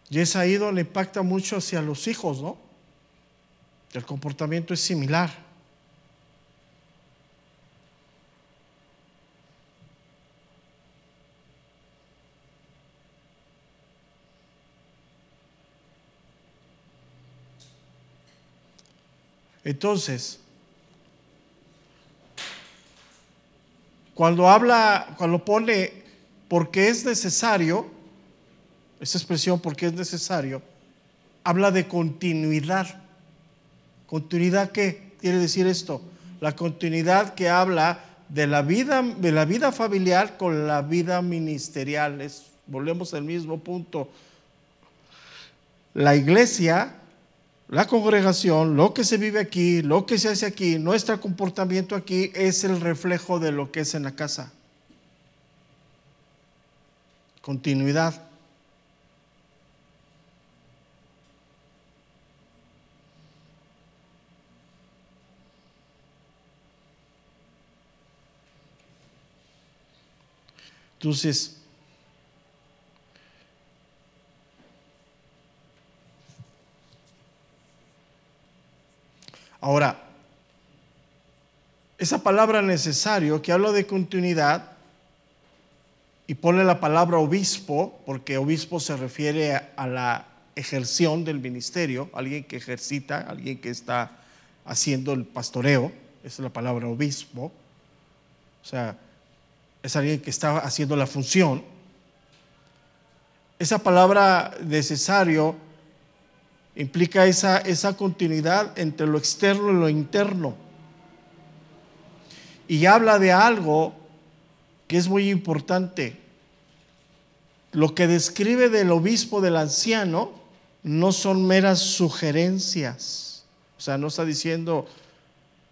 Y es ahí donde impacta mucho hacia los hijos, ¿no? El comportamiento es similar. Entonces, cuando habla, cuando pone porque es necesario, esa expresión porque es necesario, habla de continuidad. ¿Continuidad qué quiere decir esto? La continuidad que habla de la vida, de la vida familiar con la vida ministerial. volvemos al mismo punto. La iglesia, la congregación, lo que se vive aquí, lo que se hace aquí, nuestro comportamiento aquí es el reflejo de lo que es en la casa. Continuidad. Entonces, ahora, esa palabra necesario que habla de continuidad y pone la palabra obispo, porque obispo se refiere a la ejerción del ministerio, alguien que ejercita, alguien que está haciendo el pastoreo, esa es la palabra obispo. O sea, es alguien que está haciendo la función. Esa palabra necesario implica esa, esa continuidad entre lo externo y lo interno. Y habla de algo que es muy importante. Lo que describe del obispo del anciano no son meras sugerencias. O sea, no está diciendo,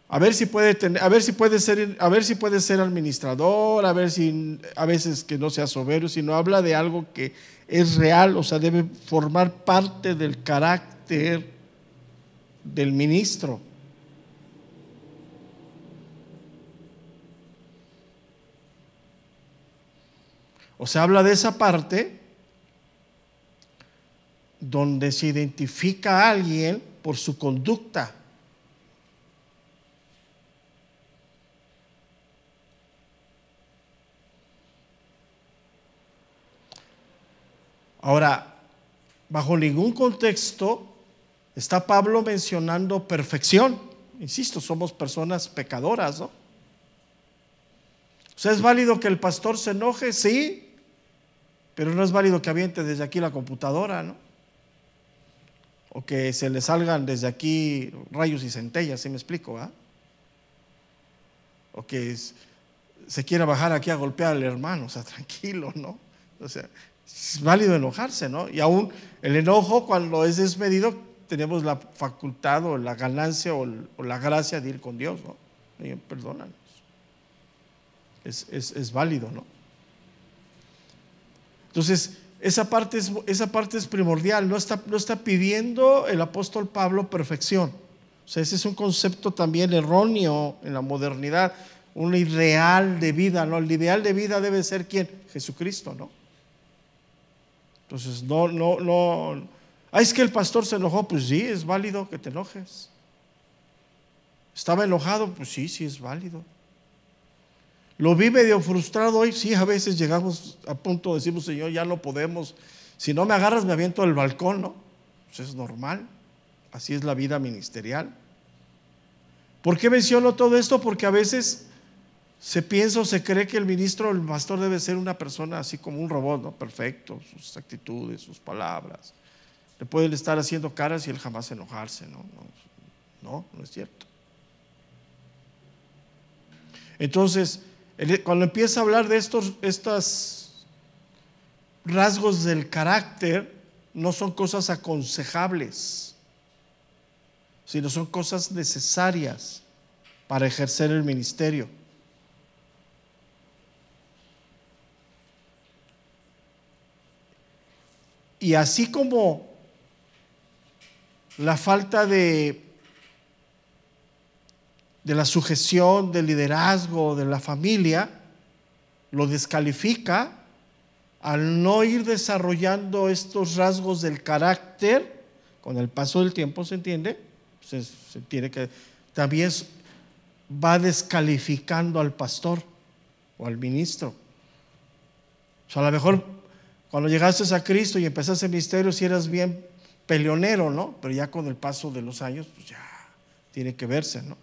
a ver si puede tener, a ver si puede ser, a ver si puede ser administrador, a ver si a veces que no sea soberbio, sino habla de algo que es real, o sea, debe formar parte del carácter del ministro. O sea, habla de esa parte donde se identifica a alguien por su conducta. Ahora, bajo ningún contexto está Pablo mencionando perfección. Insisto, somos personas pecadoras, ¿no? O sea, es válido que el pastor se enoje, sí, pero no es válido que aviente desde aquí la computadora, ¿no? O que se le salgan desde aquí rayos y centellas, ¿sí me explico? ¿ah? O que se quiera bajar aquí a golpear al hermano, o sea, tranquilo, ¿no? O sea, es válido enojarse, ¿no? Y aún el enojo cuando es desmedido, tenemos la facultad o la ganancia o, la gracia de ir con Dios, ¿no? perdónanos. Es, es, válido, ¿no? Entonces, esa parte es, esa parte es primordial. No está, no está pidiendo el apóstol Pablo perfección. O sea, ese es un concepto también erróneo en la modernidad, un ideal de vida, ¿no? El ideal de vida debe ser quién? Jesucristo, ¿no? Entonces, no, no, no. Ah, es que el pastor se enojó, pues sí, es válido que te enojes. Estaba enojado, pues sí, sí es válido. Lo vi medio frustrado hoy, sí, a veces llegamos a punto de decimos, Señor, ya no podemos. Si no me agarras, me aviento del balcón, ¿no? Pues es normal. Así es la vida ministerial. ¿Por qué menciono todo esto? Porque a veces se piensa o se cree que el ministro o el pastor debe ser una persona así como un robot, ¿no? Perfecto, sus actitudes, sus palabras. Le pueden estar haciendo caras y él jamás enojarse, ¿no? No, no, es cierto. Entonces, cuando empieza a hablar de estos rasgos del carácter, no son cosas aconsejables, sino son cosas necesarias para ejercer el ministerio. Y así como la falta de, de la sujeción, del liderazgo, de la familia, lo descalifica al no ir desarrollando estos rasgos del carácter, con el paso del tiempo se entiende, se, se tiene que, también va descalificando al pastor o al ministro. O sea, a lo mejor cuando llegaste a Cristo y empezaste el ministerio, si eras bien peleonero, ¿no? Pero ya con el paso de los años, pues ya tiene que verse, ¿no?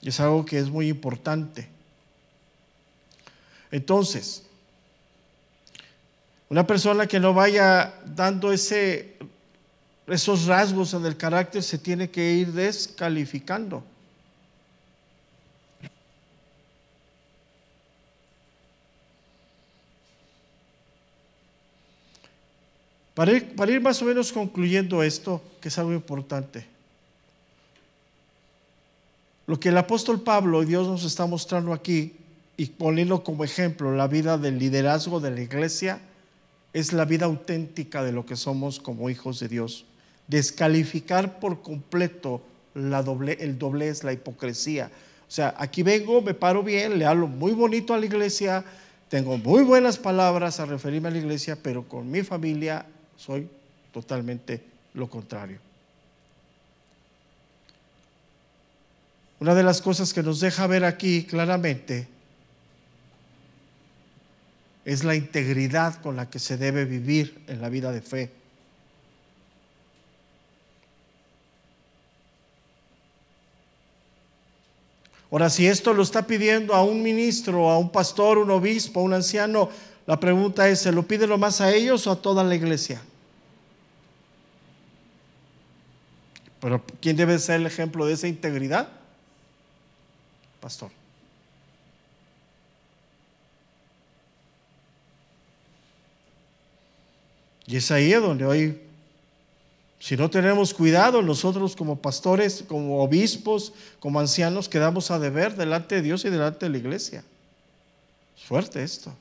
Y es algo que es muy importante. Entonces, una persona que no vaya dando ese, esos rasgos en el carácter se tiene que ir descalificando. Para ir, más o menos concluyendo esto, que es algo importante. Lo que el apóstol Pablo y Dios nos está mostrando aquí y poniendo como ejemplo la vida del liderazgo de la iglesia es la vida auténtica de lo que somos como hijos de Dios. Descalificar por completo la doble, el doblez, la hipocresía. O sea, aquí vengo, me paro bien, le hablo muy bonito a la iglesia, tengo muy buenas palabras a referirme a la iglesia, pero con mi familia soy totalmente lo contrario. Una de las cosas que nos deja ver aquí claramente es la integridad con la que se debe vivir en la vida de fe. Ahora, si esto lo está pidiendo a un ministro, a un pastor, un obispo, un anciano, la pregunta es, ¿se lo pide lo más a ellos o a toda la iglesia? Pero ¿quién debe ser el ejemplo de esa integridad? Pastor. Y es ahí donde hoy, si no tenemos cuidado, nosotros como pastores, como obispos, como ancianos, quedamos a deber delante de Dios y delante de la iglesia. Es fuerte esto.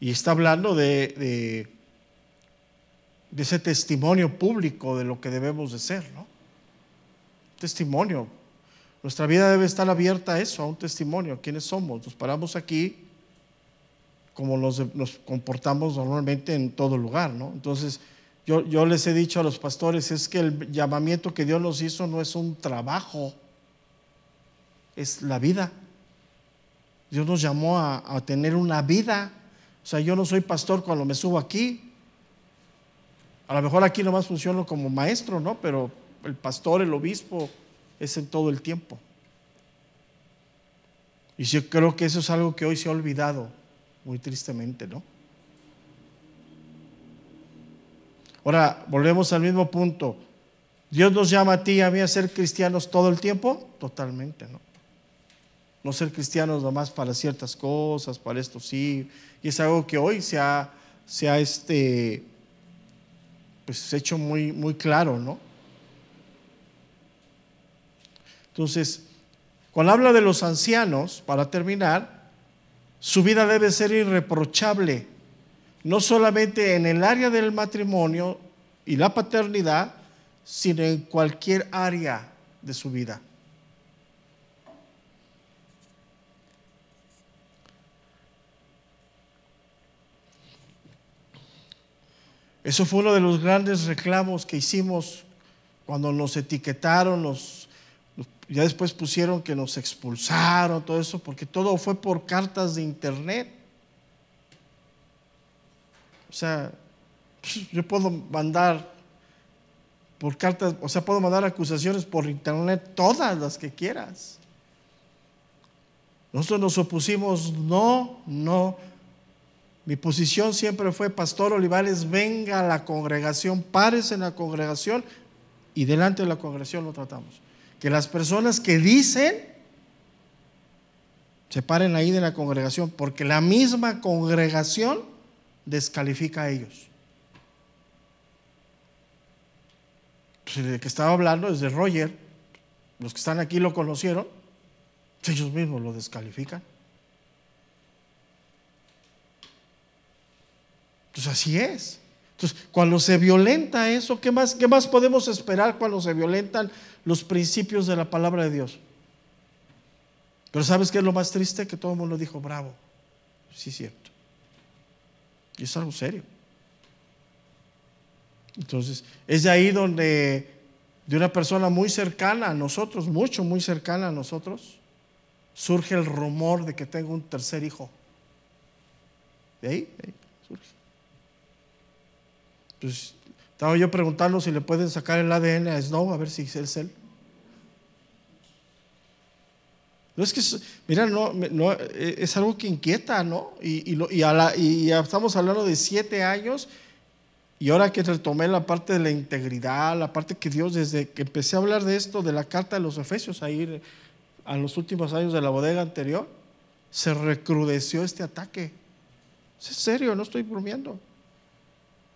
Y está hablando de, de ese testimonio público de lo que debemos de ser, ¿no? Testimonio. Nuestra vida debe estar abierta a eso, a un testimonio. ¿Quiénes somos? Nos paramos aquí como nos, comportamos normalmente en todo lugar, ¿no? Entonces, yo, yo les he dicho a los pastores, es que el llamamiento que Dios nos hizo no es un trabajo, es la vida. Dios nos llamó a, a tener una vida. O sea, yo no soy pastor cuando me subo aquí, a lo mejor aquí nomás funciono como maestro, ¿no? Pero el pastor, el obispo, es en todo el tiempo. Y yo creo que eso es algo que hoy se ha olvidado, muy tristemente, ¿no? Ahora, volvemos al mismo punto. ¿Dios nos llama a ti y a mí a ser cristianos todo el tiempo? Totalmente, ¿no? No ser cristianos nomás para ciertas cosas, para esto sí. Y es algo que hoy se ha, se ha este, pues hecho muy, muy claro, ¿no? Entonces, cuando habla de los ancianos, para terminar, su vida debe ser irreprochable, no solamente en el área del matrimonio y la paternidad, sino en cualquier área de su vida. Eso fue uno de los grandes reclamos que hicimos cuando nos etiquetaron, ya después pusieron que nos expulsaron, todo eso, porque todo fue por cartas de internet. O sea, yo puedo mandar por cartas, o sea, puedo mandar acusaciones por internet, todas las que quieras. Nosotros nos opusimos, no, no, mi posición siempre fue, Pastor Olivares, venga a la congregación, párese en la congregación y delante de la congregación lo tratamos. Que las personas que dicen se paren ahí de la congregación, porque la misma congregación descalifica a ellos. Pues de que estaba hablando es Roger, los que están aquí lo conocieron, ellos mismos lo descalifican. Entonces así es. Entonces, cuando se violenta eso, ¿qué más, ¿qué más podemos esperar cuando se violentan los principios de la palabra de Dios? Pero ¿sabes qué es lo más triste? Que todo el mundo dijo, bravo. Sí, cierto. Y es algo serio. Entonces, es de ahí donde de una persona muy cercana a nosotros, mucho, muy cercana a nosotros, surge el rumor de que tengo un tercer hijo. De ahí, de ahí. Pues estaba yo preguntando si le pueden sacar el ADN a Snow, a ver si es él. No es que, mira, no, e, es algo que inquieta, ¿no? Y, y, estamos hablando de siete años y ahora que retomé la parte de la integridad, la parte que Dios, desde que empecé a hablar de esto, de la carta de los Efesios, ahí a los últimos años de la bodega anterior, se recrudeció este ataque. Es serio, no estoy bromeando.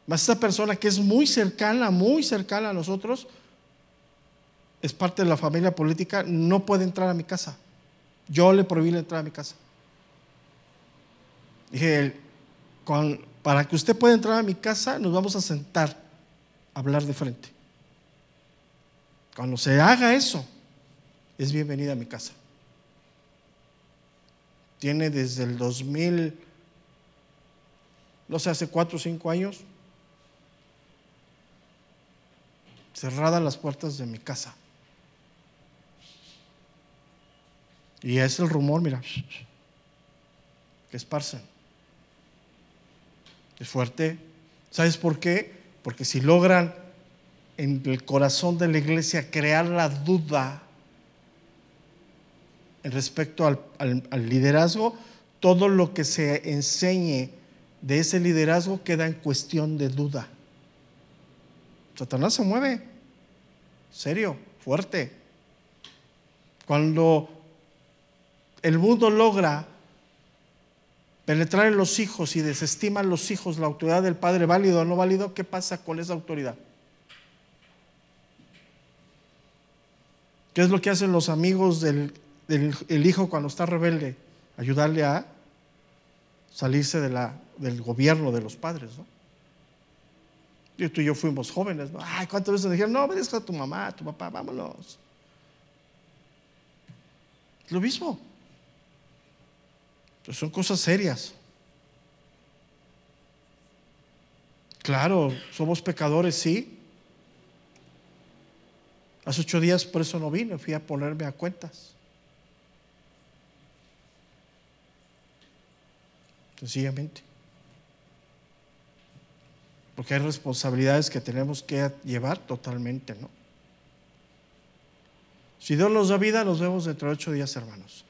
Mas esa persona que es muy cercana, muy cercana a nosotros, es parte de la familia política, no puede entrar a mi casa. Yo le prohibí entrar a mi casa. Dije, para que usted pueda entrar a mi casa, nos vamos a sentar hablar de frente. Cuando se haga eso, es bienvenida a mi casa. Tiene desde el 2000, no sé, hace cuatro o cinco años, cerradas las puertas de mi casa. Y es el rumor, mira, que esparcen. Es fuerte. ¿Sabes por qué? Porque si logran en el corazón de la iglesia crear la duda respecto al, al, liderazgo, todo lo que se enseñe de ese liderazgo queda en cuestión de duda. Satanás se mueve. Serio, fuerte. Cuando el mundo logra penetrar en los hijos y desestima a los hijos la autoridad del padre válido o no válido, ¿qué pasa con esa autoridad? ¿Qué es lo que hacen los amigos del, hijo cuando está rebelde? Ayudarle a salirse de la, del gobierno de los padres. ¿no? Y tú y yo fuimos jóvenes. Ay, ¿cuántas veces dijeron, no, me a tu mamá, a tu papá, vámonos? Lo mismo. Son cosas serias. Claro, somos pecadores, sí. Hace ocho días por eso no vine, fui a ponerme a cuentas. Sencillamente. Porque hay responsabilidades que tenemos que llevar totalmente, ¿no? Si Dios nos da vida, nos vemos dentro de ocho días, hermanos.